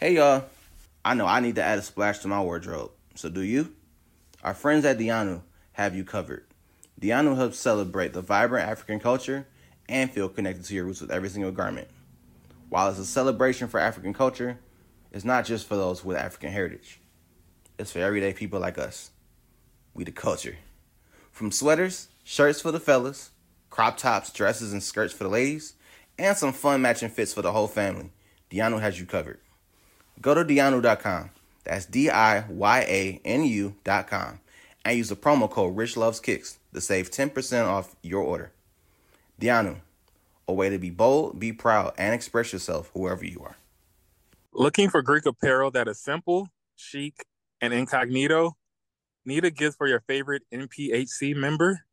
Hey y'all, I know I need to add a splash to my wardrobe. So do you? Our friends at Diyanu have you covered. Diyanu helps celebrate the vibrant African culture and feel connected to your roots with every single garment. While it's a celebration for African culture, it's not just for those with African heritage. It's for everyday people like us. We the culture. From sweaters, shirts for the fellas, crop tops, dresses, and skirts for the ladies, and some fun matching fits for the whole family, Diyanu has you covered. Go to Diyanu.com. That's D I Y A N U.com. And use the promo code Rich Loves Kicks to save 10% off your order. Diyanu, a way to be bold, be proud, and express yourself whoever you are. Looking for Greek apparel that is simple, chic, and incognito? Need a gift for your favorite NPHC member?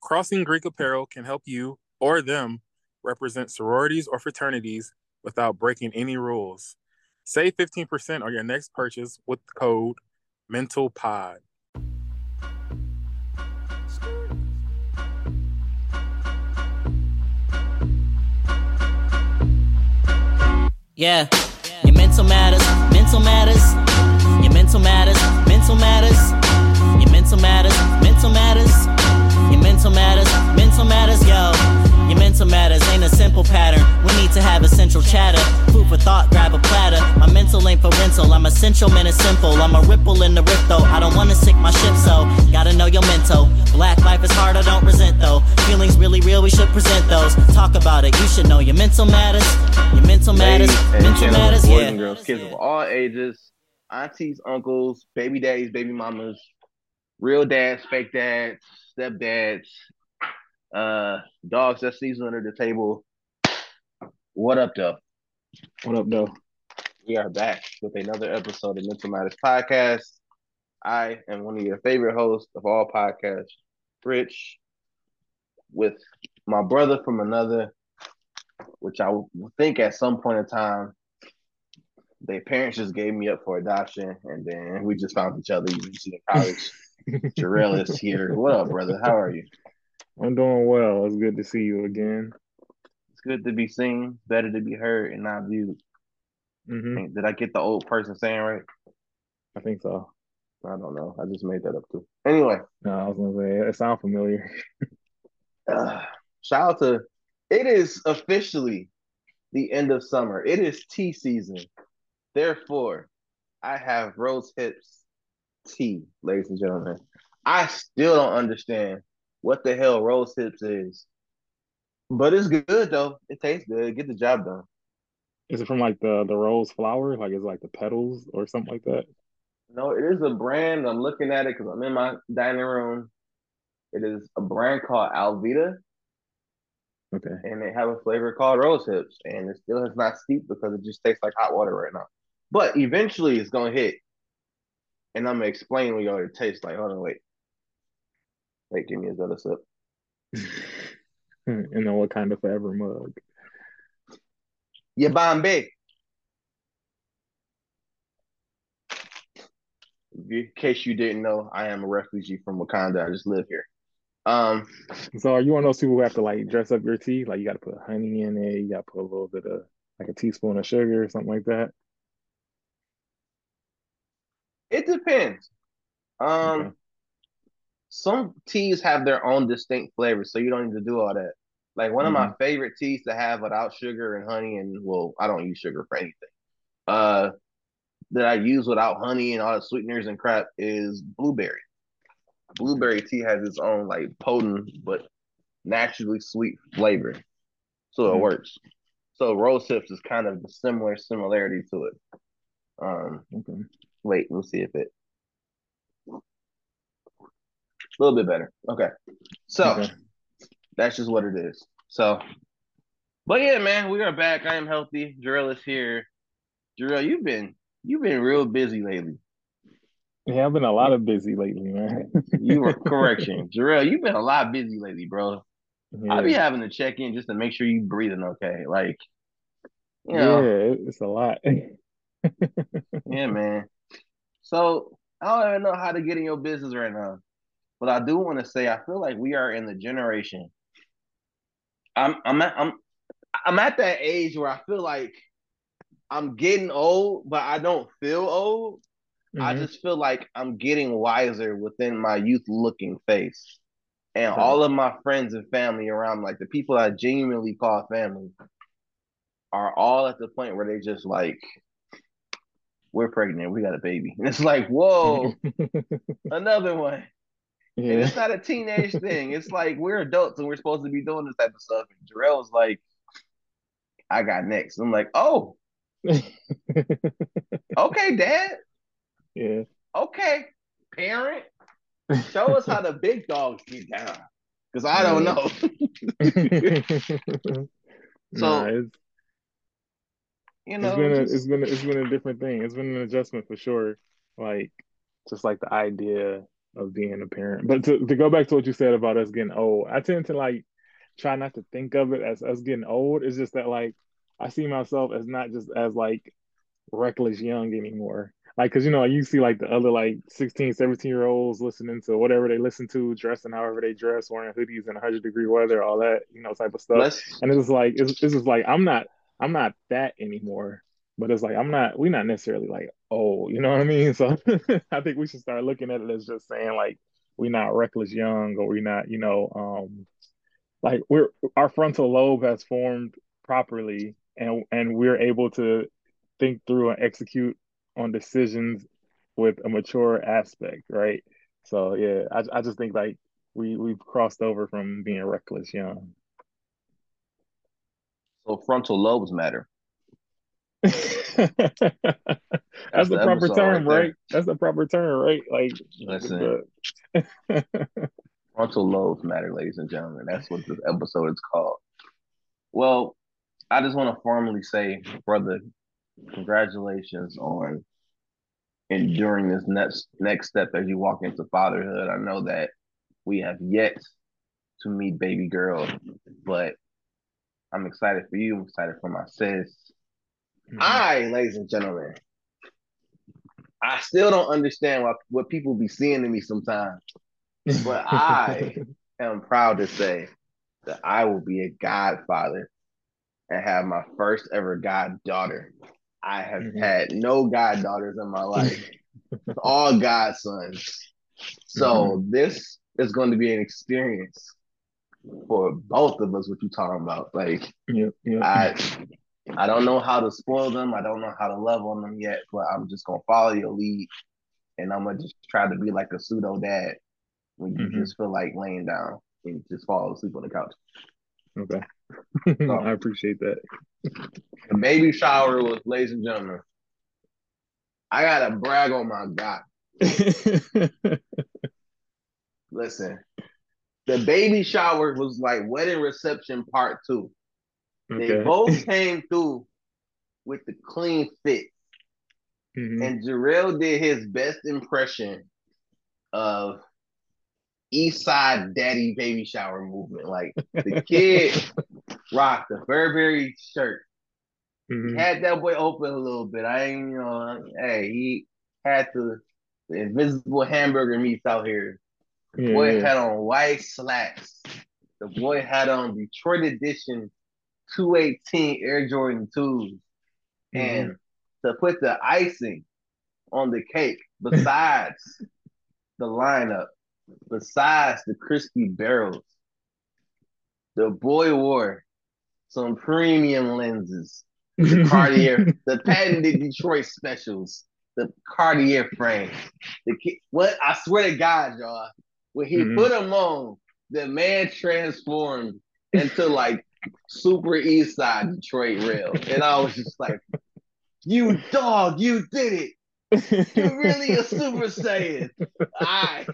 Crossing Greek Apparel can help you or them represent sororities or fraternities without breaking any rules. Save 15% on your next purchase with the code MENTALPOD. Yeah. Your mental matters, mental matters. Your mental matters, mental matters. Your mental matters, mental matters. Your mental matters, mental matters, yo. Mental matters ain't a simple pattern. We need to have a central chatter. Food for thought, grab a platter. My mental ain't for rental. I'm essential, man, it's simple. I'm a ripple in the rift, though. I don't wanna sink my ship, so gotta know your mental. Black life is hard, I don't resent, though. Feelings really real, we should present those. Talk about it, you should know your mental matters. Your mental matters, Ladies mental matters, boys yeah. and girls, kids of all ages, aunties, uncles, baby daddies, baby mamas, real dads, fake dads, stepdads, uh, dogs that sneeze under the table. What up, though? What up, though? We are back with another episode of Mental Matters Podcast. I am one of your favorite hosts of all podcasts, Rich, with my brother from another, which I think at some point in time, their parents just gave me up for adoption, and then we just found each other You see in college. Jerrell is here. What up, brother? How are you? I'm doing well. It's good to see you again. It's good to be seen, better to be heard, and not viewed. hmm Did I get the old person saying right? I think so. I don't know. I just made that up too. Anyway, No, I was gonna say it sounds familiar. uh, shout out to it is officially the end of summer. It is tea season. Therefore, I have rose hips tea, ladies and gentlemen. I still don't understand what the hell rose hips is. But it's good though. It tastes good. Get the job done. Is it from like the the rose flower? Like it's like the petals or something like that? No, it is a brand. I'm looking at it because I'm in my dining room. It is a brand called Alvita, Okay. and they have a flavor called rose hips, and it still has not steeped because it just tastes like hot water right now. But eventually, it's gonna hit, and I'm gonna explain what y'all it tastes like. Hold on, wait, wait, give me another sip. and then what kind of forever mug? Yibambe. In case you didn't know, I am a refugee from Wakanda. I just live here. Um, So are you one of those people who have to like dress up your tea? Like you got to put honey in it. You got to put a little bit of like a teaspoon of sugar or something like that. it depends. Um, Okay. Some teas have their own distinct flavors, so you don't need to do all that. Like one of my favorite teas to have without sugar and honey, and well, I don't use sugar for anything. Uh, that I use without honey and all the sweeteners and crap is blueberry. Blueberry tea has its own like potent but naturally sweet flavor, so it Mhm. works. So rose hips is kind of a similar similarity to it. Um, Okay. wait, we'll see if it a little bit better. Okay, so Okay. that's just what it is. So, but yeah, man, we are back. I am healthy. Jerrell is here. Jerrell, you've been you've been real busy lately. Yeah, I've been a lot of busy lately, man. You were correction, Jerrell. You've been a lot busy lately, bro. I'll be having to check in just to make sure you breathing okay. Like, you Yeah, know, it- it's a lot. yeah, man. So I don't even know how to get in your business right now, but I do want to say I feel like we are in the generation. I'm I'm at I'm I'm at that age where I feel like I'm getting old, but I don't feel old. I Mhm. just feel like I'm getting wiser within my youth looking face. And all of my friends and family around, like the people I genuinely call family, are all at the point where they just like, we're pregnant, we got a baby. And it's like, whoa, another one. And it's not a teenage thing. It's like we're adults and we're supposed to be doing this type of stuff. And Jerrell was like, I got next. I'm like, oh, okay, dad. yeah. Okay, parent. Show us how the big dogs get down. Because I don't Yeah. know. nah, it's, You know, it's been a, just- it's been a, it's been a different thing. It's been an adjustment for sure. Like just like the idea of being a parent. But to, to go back to what you said about us getting old, I tend to like try not to think of it as us getting old. It's just that like I see myself as not just as like reckless young anymore. Like, cause you know, you see like the other like 16, 17 year olds listening to whatever they listen to, dressing however they dress, wearing hoodies in 100 degree weather, all that, you know, type of stuff. let's And it's just like it's, it's just like I'm not I'm not that anymore. But it's like I'm not we're not necessarily like oh, you know what I mean? So I think we should start looking at it as just saying like we're not reckless young or we're not, you know, um like we're our frontal lobe has formed properly and and we're able to think through and execute on decisions with a mature aspect, right? So yeah, I I just think like we we've crossed over from being reckless young. so frontal lobes matter. That's the the proper term, right right? That's the proper term, right? Like, Listen. Frontal lobes matter, ladies and gentlemen. That's what this episode is called. Well, I just want to formally say, brother, congratulations on enduring this next next step as you walk into fatherhood. I know that we have yet to meet baby girl, but I'm excited for you. I'm excited for my sis. I, ladies and gentlemen, I still don't understand what, what people be seeing in me sometimes. But I am proud to say that I will be a godfather and have my first ever goddaughter. I have Mhm. had no goddaughters in my life, all godsons. So this is going to be an experience for both of us. What you talking about? Like Yep, yep. I, I don't know how to spoil them. I don't know how to love on them yet. But I'm just gonna follow your lead, and I'm gonna just try to be like a pseudo dad when you Mhm. just feel like laying down and just fall asleep on the couch. Okay. So- I appreciate that. The baby shower was, ladies and gentlemen. I gotta brag on my God. Listen, the baby shower was like wedding reception part two. They Okay. both came through with the clean fit. Mhm. and Jerrell did his best impression of East Side Daddy Baby Shower movement. Like the kid rocked the Burberry shirt. Mhm. had that boy open a little bit. I ain't, you know, hey, he had the, the invisible hamburger meats out here. The Yeah, boy yeah. had on white slacks. The boy had on Detroit Edition 218 Air Jordan 2s. Mm-hmm. And to put the icing on the cake, besides the lineup, besides the crispy barrels, the boy wore some premium lenses, the Cartier, the patented Detroit specials, the Cartier frames. The what I swear to God, y'all, when he Mhm. put them on, the man transformed into like super East Side Detroit real, and I was just like, "You dog, you did it! You're really a Super Saiyan." I,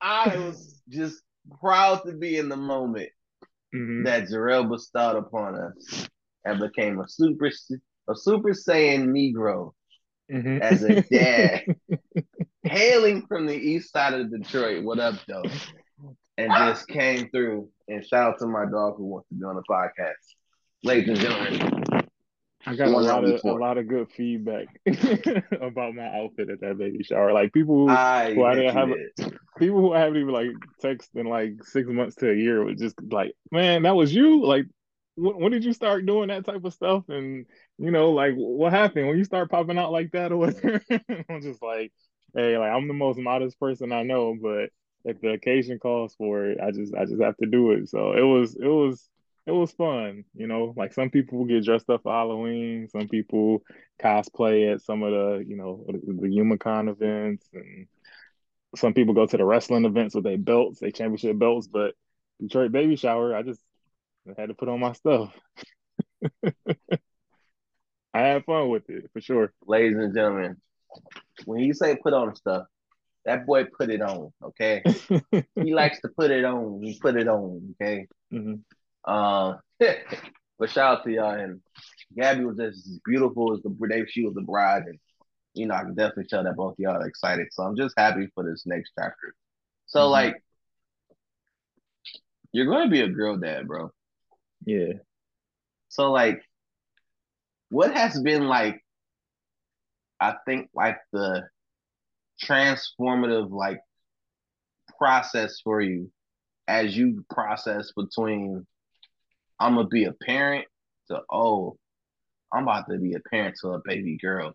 I was just proud to be in the moment Mhm. that Jerrell bestowed upon us and became a super a super saiyan Negro Mhm. as a dad, hailing from the east side of Detroit. What up, though? And just came through. And shout out to my dog who wants to be on the podcast, ladies and gentlemen. I got a lot of a lot of good feedback about my outfit at that baby shower. Like people who I, Well, I didn't have did. people who I haven't even like texted in like six months to a year was just like, man, that was you. Like when, when did you start doing that type of stuff? And you know, like what happened when you start popping out like that or whatever? I'm just like, hey, like I'm the most modest person I know, but if the occasion calls for it, I just I just have to do it. So it was it was it was fun, you know. Like some people get dressed up for Halloween, some people cosplay at some of the, you know, the, Youmacon events, and some people go to the wrestling events with their belts, their championship belts. But Detroit baby shower, I just had to put on my stuff. I had fun with it for sure. Ladies and gentlemen, when you say put on stuff, that boy put it on, okay? he likes to put it on. He put it on, okay? Mhm. Uh, but shout out to y'all. And Gabby was just as beautiful as the day she was the bride. And, you know, I can definitely tell that both y'all are excited. So I'm just happy for this next chapter. So, Mhm. like, you're going to be a girl dad, bro. Yeah. So, like, what has been like, I think, like the transformative, like, process for you as you process between I'm gonna be a parent to oh, I'm about to be a parent to a baby girl.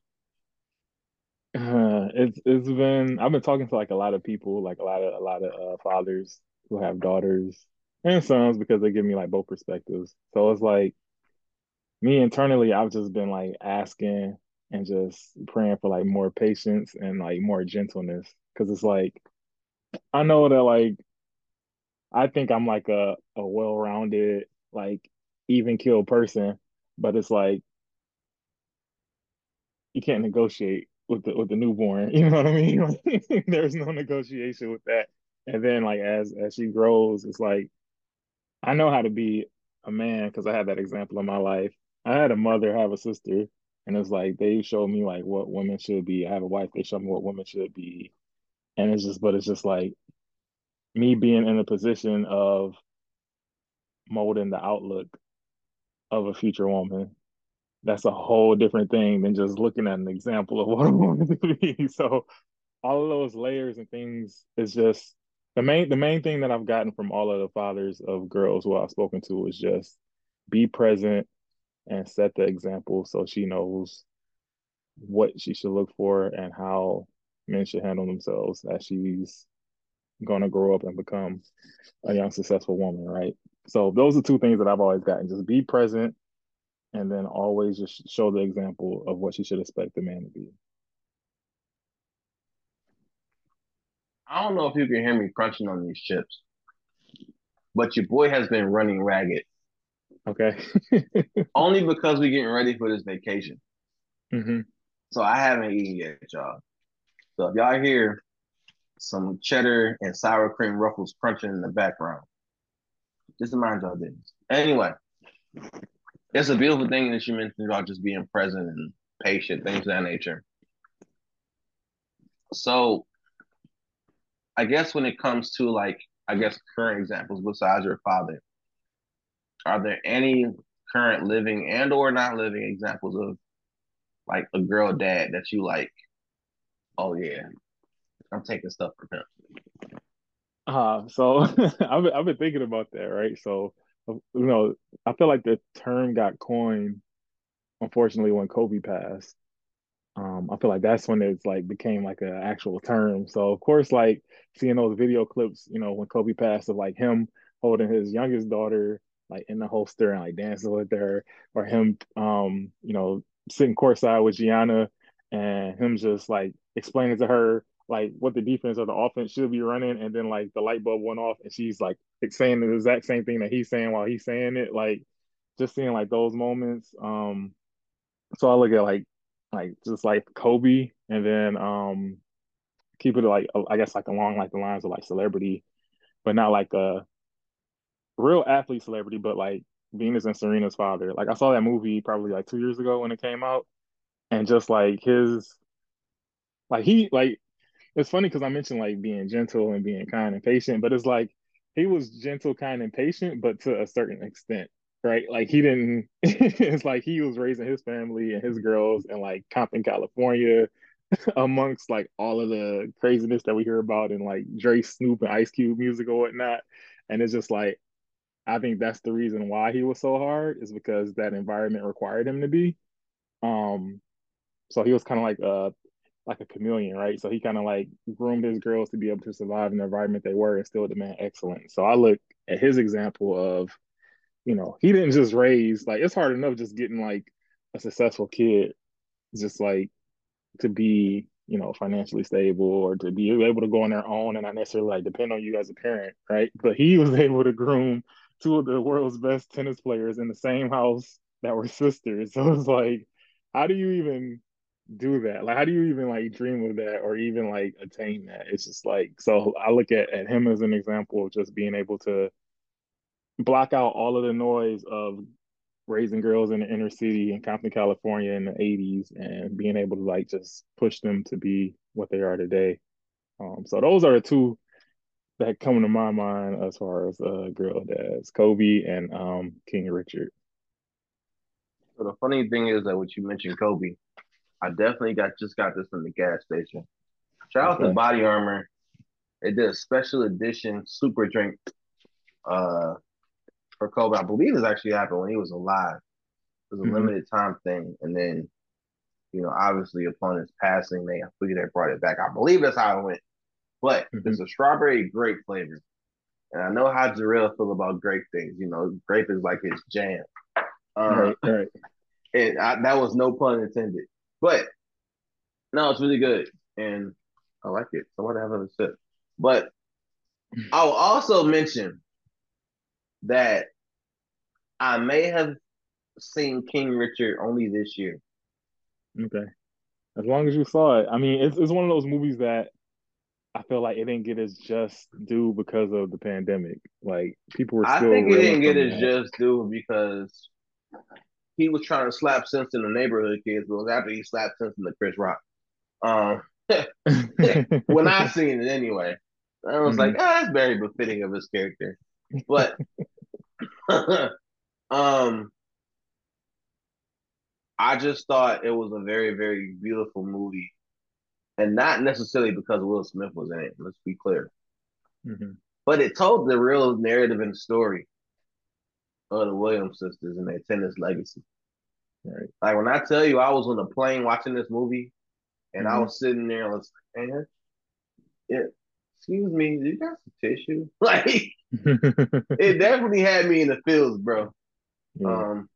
Uh, it's it's been I've been talking to like a lot of people, like a lot of a lot of uh, fathers who have daughters and sons because they give me like both perspectives. So it's like me internally, I've just been like asking and just praying for like more patience and like more gentleness because it's like I know that like I think I'm like a a well-rounded like even keel person, but it's like you can't negotiate with the with the newborn. You know what I mean? There's no negotiation with that. And then like as as she grows, it's like I know how to be a man because I had that example in my life. I had a mother, have a sister, and it's like they showed me like what women should be. I have a wife, they showed me what women should be. And it's just, but it's just like me being in a position of molding the outlook of a future woman. That's a whole different thing than just looking at an example of what a woman to be. So all of those layers and things is just the main the main thing that I've gotten from all of the fathers of girls who I've spoken to is just be present and set the example so she knows what she should look for and how men should handle themselves as she's gonna grow up and become a young successful woman, right? So those are two things that I've always gotten. Just be present and then always just show the example of what she should expect the man to be. I don't know if you can hear me crunching on these chips, but your boy has been running ragged Okay. only because we're getting ready for this vacation. hmm So I haven't eaten yet, y'all. So if y'all hear some cheddar and sour cream ruffles crunching in the background, just mind y'all business. Anyway, it's a beautiful thing that you mentioned about just being present and patient, things of that nature. So I guess when it comes to like, I guess current examples besides your father, are there any current living and or not living examples of like a girl dad that you like? Oh yeah, I'm taking stuff from him. Uh, so I've I've been thinking about that, right? So, you know, I feel like the term got coined, unfortunately, when Kobe passed. Um, I feel like that's when it's like became like an actual term. So of course, like seeing those video clips, you know, when Kobe passed of like him holding his youngest daughter like in the holster and like dancing with her, or him um, you know, sitting courtside with Gianna and him just like explaining to her like what the defense or the offense should be running, and then like the light bulb went off and she's like saying the exact same thing that he's saying while he's saying it, like just seeing like those moments. Um, so I look at like like just like Kobe, and then um keep it like I guess like along like the lines of like celebrity, but not like a real athlete celebrity, but like Venus and Serena's father. Like I saw that movie probably like two years ago when it came out, and just like his like he like it's funny because I mentioned like being gentle and being kind and patient, but it's like he was gentle, kind, and patient, but to a certain extent, right? Like he didn't. it's like he was raising his family and his girls in like Compton, California, amongst like all of the craziness that we hear about in like Dre, Snoop, and Ice Cube music or whatnot. And it's just like I think that's the reason why he was so hard is because that environment required him to be. Um, so he was kind of like a like a chameleon, right? So he kind of like groomed his girls to be able to survive in the environment they were and still demand excellence. So I look at his example of, you know, he didn't just raise like it's hard enough just getting like a successful kid, just like to be you know financially stable or to be able to go on their own and not necessarily like depend on you as a parent, right? But he was able to groom two of the world's best tennis players in the same house that were sisters. So it's like, how do you even do that? Like, how do you even like dream of that or even like attain that? It's just like, so I look at, at him as an example of just being able to block out all of the noise of raising girls in the inner city in Compton, California in the 80s and being able to like just push them to be what they are today. Um, so those are the two that come to my mind as far as uh, girl dads, Kobe and um, King Richard. So the funny thing is that what you mentioned, Kobe, I definitely got just got this from the gas station. Shout okay. out to Body Armor. They did a special edition super drink uh, for Kobe. I believe this actually happened when he was alive. It was a mm-hmm. limited time thing, and then you know, obviously upon his passing, they I believe they brought it back. I believe that's how it went. But mm-hmm. it's a strawberry grape flavor. And I know how Jerrell feel about grape things. You know, grape is like his jam. Um, right, right. And I, that was no pun intended. But no, it's really good. And I like it. So I want to have another sip. But I'll also mention that I may have seen King Richard only this year. Okay. As long as you saw it. I mean, it's, it's one of those movies that I feel like it didn't get its just due because of the pandemic. Like people were. Still I think it didn't get its just due because he was trying to slap sense in the neighborhood kids, but it was after he slapped sense in the Chris Rock. Um, when I seen it anyway, I was mm-hmm. like, oh, that's very befitting of his character. But um, I just thought it was a very, very beautiful movie and not necessarily because Will Smith was in it. Let's be clear. Mm-hmm. But it told the real narrative and story of the Williams sisters and their tennis legacy. Right. Like when I tell you, I was on a plane watching this movie, and mm-hmm. I was sitting there and was like, "Man, yeah, excuse me, you got some tissue?" Like it definitely had me in the feels, bro. Yeah. Um.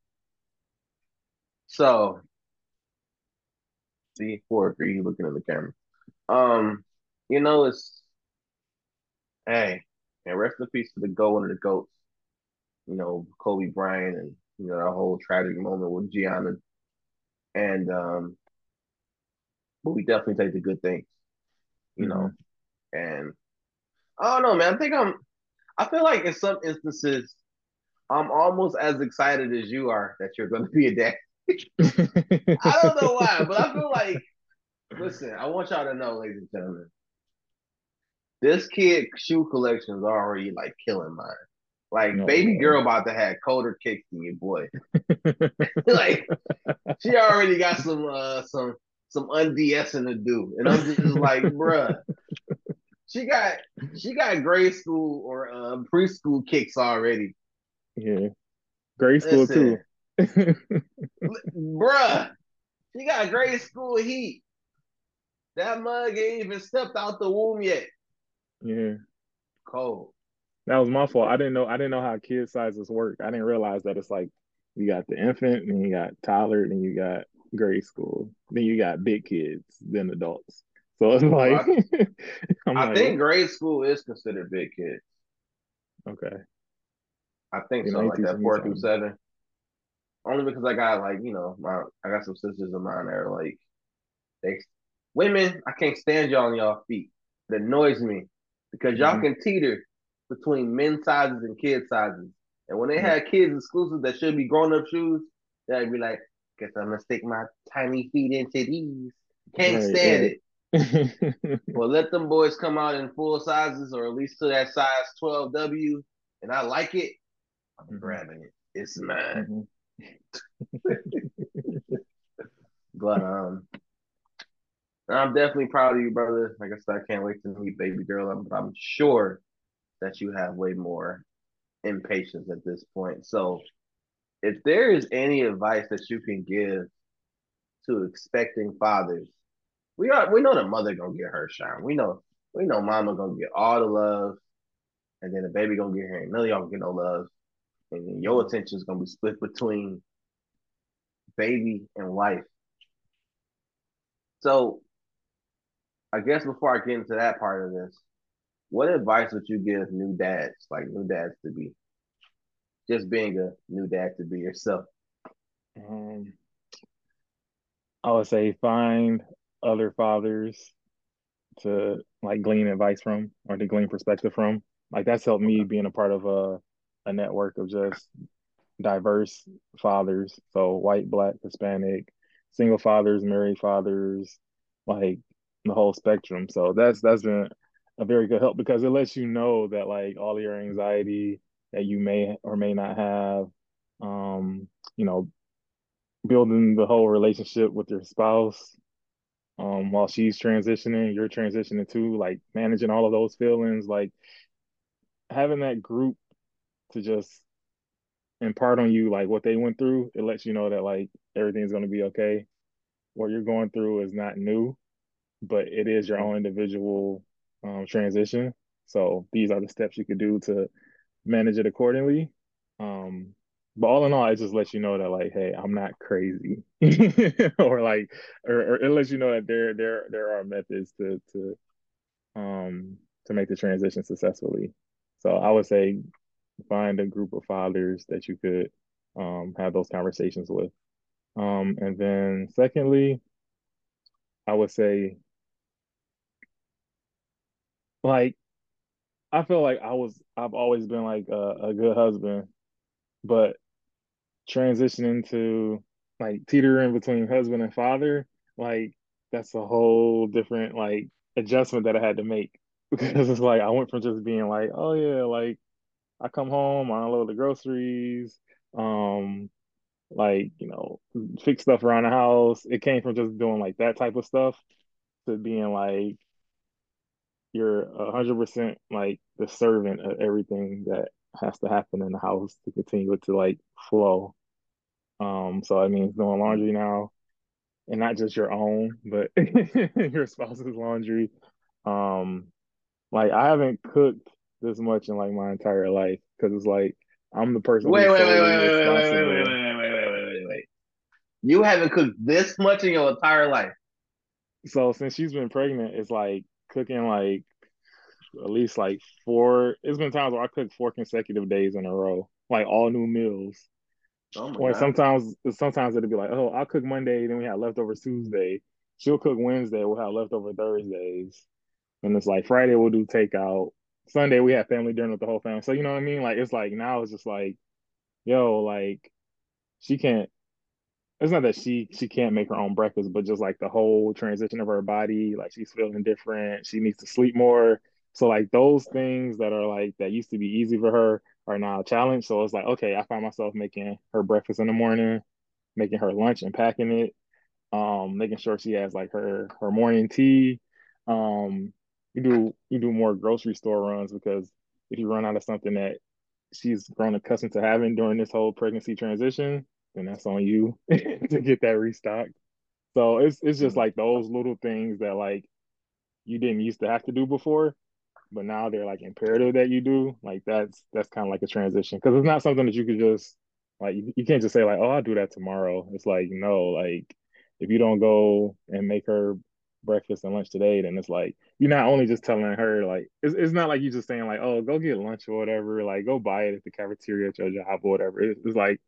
So See, four you Looking at the camera. Um, you know, it's hey, and rest in peace to the go of the goats. You know, Kobe Bryant, and you know that whole tragic moment with Gianna, and um, but we definitely take the good things, you mm-hmm. know, and I don't know, man. I think I'm. I feel like in some instances, I'm almost as excited as you are that you're going to be a dad. I don't know why, but I feel like listen, I want y'all to know, ladies and gentlemen, this kid shoe collection is already like killing mine. Like no, baby girl about to have colder kicks than your boy. like she already got some uh some some undsing to do. And I'm just like, bruh. She got she got grade school or uh, preschool kicks already. Yeah. Grade school Listen, too. Bruh, she got grade school heat. That mug ain't even stepped out the womb yet. Yeah. Cold. That was my fault. I didn't know I didn't know how kid sizes work. I didn't realize that it's like you got the infant, then you got toddler, then you got grade school, then you got big kids, then adults. So it's like I, I like, think grade school is considered big kids. Okay. I think so, like that four through seven. Only because I got like you know my I got some sisters of mine that are like they women. I can't stand y'all on y'all feet. That annoys me because y'all mm-hmm. can teeter between men sizes and kid sizes. And when they mm-hmm. have kids exclusive that should be grown up shoes, they'd be like, "Guess I'm gonna stick my tiny feet into these." Can't right, stand right. it. well, let them boys come out in full sizes or at least to that size 12W, and I like it. I'm mm-hmm. grabbing it. It's mine. But um, I'm definitely proud of you, brother. Like I said, I can't wait to meet baby girl. I'm, I'm sure that you have way more impatience at this point. So, if there is any advice that you can give to expecting fathers, we are we know the mother gonna get her shine. We know we know mama gonna get all the love, and then the baby gonna get here, and of y'all get no love, and your attention is gonna be split between baby and wife. So, I guess before I get into that part of this, what advice would you give new dads, like new dads to be? Just being a new dad to be yourself. Um, I would say find other fathers to like glean advice from or to glean perspective from. Like that's helped me being a part of a a network of just diverse fathers. So white, black, Hispanic, single fathers, married fathers, like the whole spectrum. So that's that's been a very good help because it lets you know that like all your anxiety that you may or may not have, um, you know, building the whole relationship with your spouse, um, while she's transitioning, you're transitioning too, like managing all of those feelings, like having that group to just impart on you like what they went through, it lets you know that like everything's gonna be okay. What you're going through is not new, but it is your own individual um, transition. So these are the steps you could do to manage it accordingly. Um, but all in all, it just lets you know that like, hey, I'm not crazy, or like, or, or, it lets you know that there there there are methods to to um to make the transition successfully. So I would say find a group of fathers that you could um have those conversations with. Um, and then secondly, I would say like I feel like I was I've always been like a, a good husband, but transitioning to like teetering between husband and father, like that's a whole different like adjustment that I had to make because it's like I went from just being like, oh yeah, like I come home, I unload the groceries, um, like you know, fix stuff around the house. It came from just doing like that type of stuff to being like you're a hundred percent like the servant of everything that has to happen in the house to continue to like flow. Um, so that means doing laundry now, and not just your own, but your spouse's laundry. Um, like I haven't cooked this much in like my entire life because it's like I'm the person. Wait, wait, wait, wait, wait, wait, wait, wait, wait, wait, wait, wait, wait, wait. You haven't cooked this much in your entire life. So since she's been pregnant, it's like cooking like at least like four. It's been times where I cooked four consecutive days in a row, like all new meals. Oh Or God. sometimes, sometimes it'll be like, oh, I'll cook Monday, then we have leftovers Tuesday. She'll cook Wednesday, we'll have leftover Thursdays, and it's like Friday we'll do takeout. Sunday we have family dinner with the whole family. So you know what I mean? Like it's like now it's just like, yo, like she can't. It's not that she she can't make her own breakfast, but just like the whole transition of her body, like she's feeling different. She needs to sleep more. So like those things that are like that used to be easy for her are now a challenge. So it's like, okay, I find myself making her breakfast in the morning, making her lunch and packing it, um, making sure she has like her her morning tea. Um, you do you do more grocery store runs because if you run out of something that she's grown accustomed to having during this whole pregnancy transition, then that's on you to get that restocked. So it's it's just like those little things that like you didn't used to have to do before, but now they're like imperative that you do. Like that's that's kind of like a transition because it's not something that you could just like you, you can't just say like oh I'll do that tomorrow. It's like no like if you don't go and make her breakfast and lunch today, then it's like you're not only just telling her like it's, it's not like you just saying like oh go get lunch or whatever like go buy it at the cafeteria at your job or whatever. It's, it's like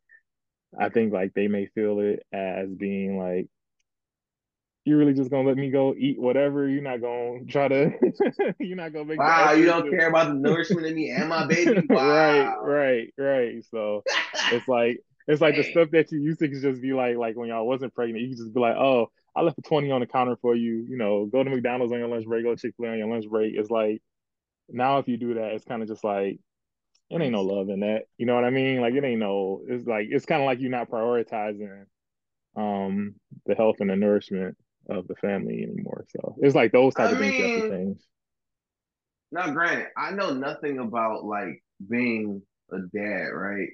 I think like they may feel it as being like you're really just gonna let me go eat whatever. You're not gonna try to. you're not gonna make. Wow, you don't care about the nourishment in me and my baby. right, Wow. right, right. So it's like it's like the stuff that you used to just be like, like when y'all wasn't pregnant, you just be like, oh, I left a twenty on the counter for you. You know, go to McDonald's on your lunch break, go to Chick Fil A on your lunch break. It's like now if you do that, it's kind of just like it ain't no love in that. You know what I mean? Like it ain't no. It's like it's kind of like you're not prioritizing um the health and the nourishment of the family anymore. So it's like those type I of things you have to mean- change. Now, granted, I know nothing about like being a dad, right?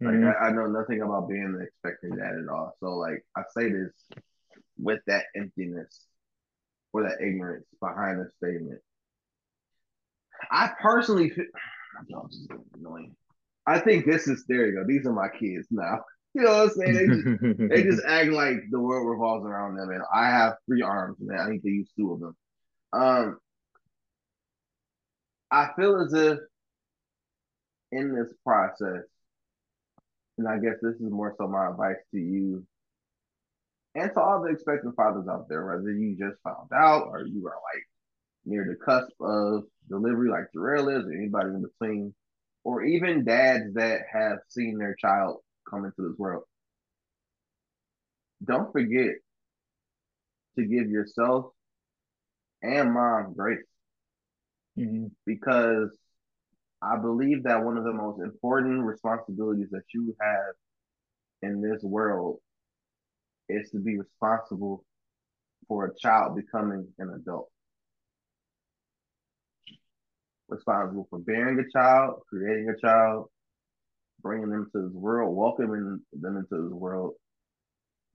Like Mhm. I, I know nothing about being an expecting dad at all. So like I say this with that emptiness or that ignorance behind the statement. I personally feel no, this is annoying. I think this is there you go. These are my kids now. You know what I'm saying? They just they just act like the world revolves around them and I have three arms, man. I need to use two of them. Um I feel as if in this process, and I guess this is more so my advice to you and to all the expectant fathers out there, whether you just found out or you are like near the cusp of delivery, like Jerrell is, or anybody in between, or even dads that have seen their child come into this world. Don't forget to give yourself and mom grace Mhm. because I believe that one of the most important responsibilities that you have in this world is to be responsible for a child becoming an adult. Responsible for bearing a child, creating a child, bringing them to this world, welcoming them into this world,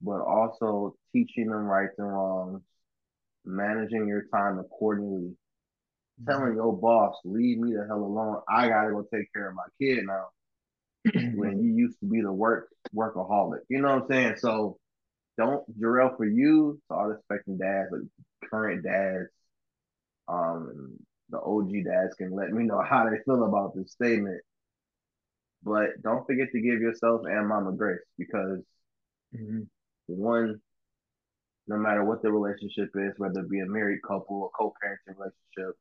but also teaching them rights and wrongs, managing your time accordingly, telling mm-hmm. your boss, leave me the hell alone. I gotta go take care of my kid now. when you used to be the work workaholic. You know what I'm saying? So don't Jerrell for you, to all expecting dads, like current dads, um, the OG dads can let me know how they feel about this statement. But don't forget to give yourself and mama grace because Mhm. one, no matter what the relationship is, whether it be a married couple, a co-parenting relationship,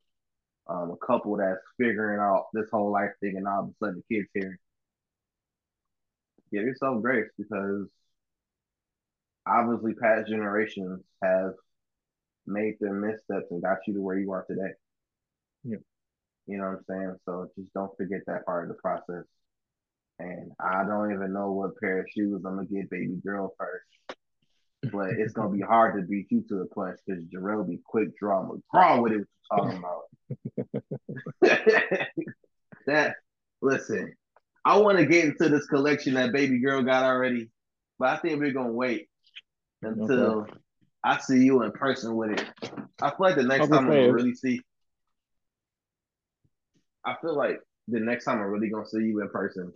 um, a couple that's figuring out this whole life thing, and all of a sudden the kids here, give yourself grace because obviously past generations have made their missteps and got you to where you are today. Yeah. You know what I'm saying? So just don't forget that part of the process. And I don't even know what pair of shoes I'm gonna get baby girl first. But it's gonna be hard to beat you to the punch because Jerrell be quick draw McGraw with it what you talking about. that listen, I want to get into this collection that baby girl got already, but I think we're gonna wait until I see you in person with it. I feel like the next I time I'm say, gonna if- really see. I feel like the next time I'm really gonna see you in person,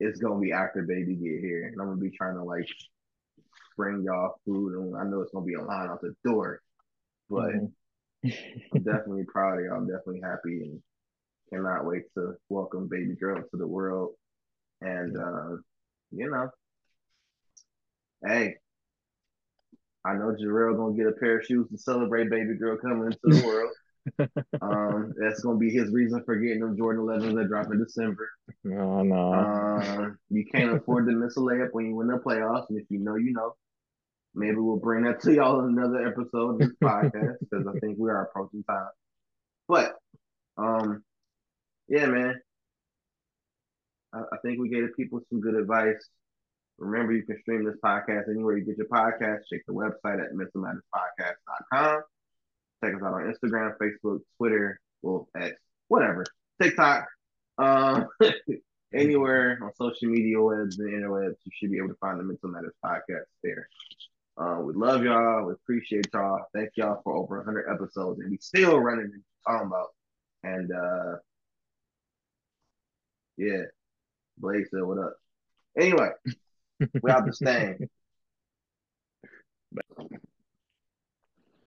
it's gonna be after baby get here, and I'm gonna be trying to like bring y'all food, and I know it's gonna be a line out the door, but Mhm. I'm definitely proud of y'all. I'm definitely happy and cannot wait to welcome baby girl to the world. And uh, you know, hey, I know Jerrell gonna get a pair of shoes to celebrate baby girl coming into the world. um, that's gonna be his reason for getting them Jordan 11s that drop in December. No, no. Um, you can't afford to miss a layup when you win the playoffs, and if you know, you know. Maybe we'll bring that to y'all in another episode of this podcast because I think we are approaching time. But um, yeah, man. I, I think we gave the people some good advice. Remember, you can stream this podcast anywhere you get your podcast. Check the website at mentalmatterspodcast.com. Check us out on Instagram, Facebook, Twitter, well, X, whatever, TikTok, um, anywhere on social media webs and interwebs. You should be able to find the Mental Matters podcast there. Uh, we love y'all. We appreciate y'all. Thank y'all for over 100 episodes, and we still running and talking about. And uh, yeah, Blake said, "What up?" Anyway, we out the stain.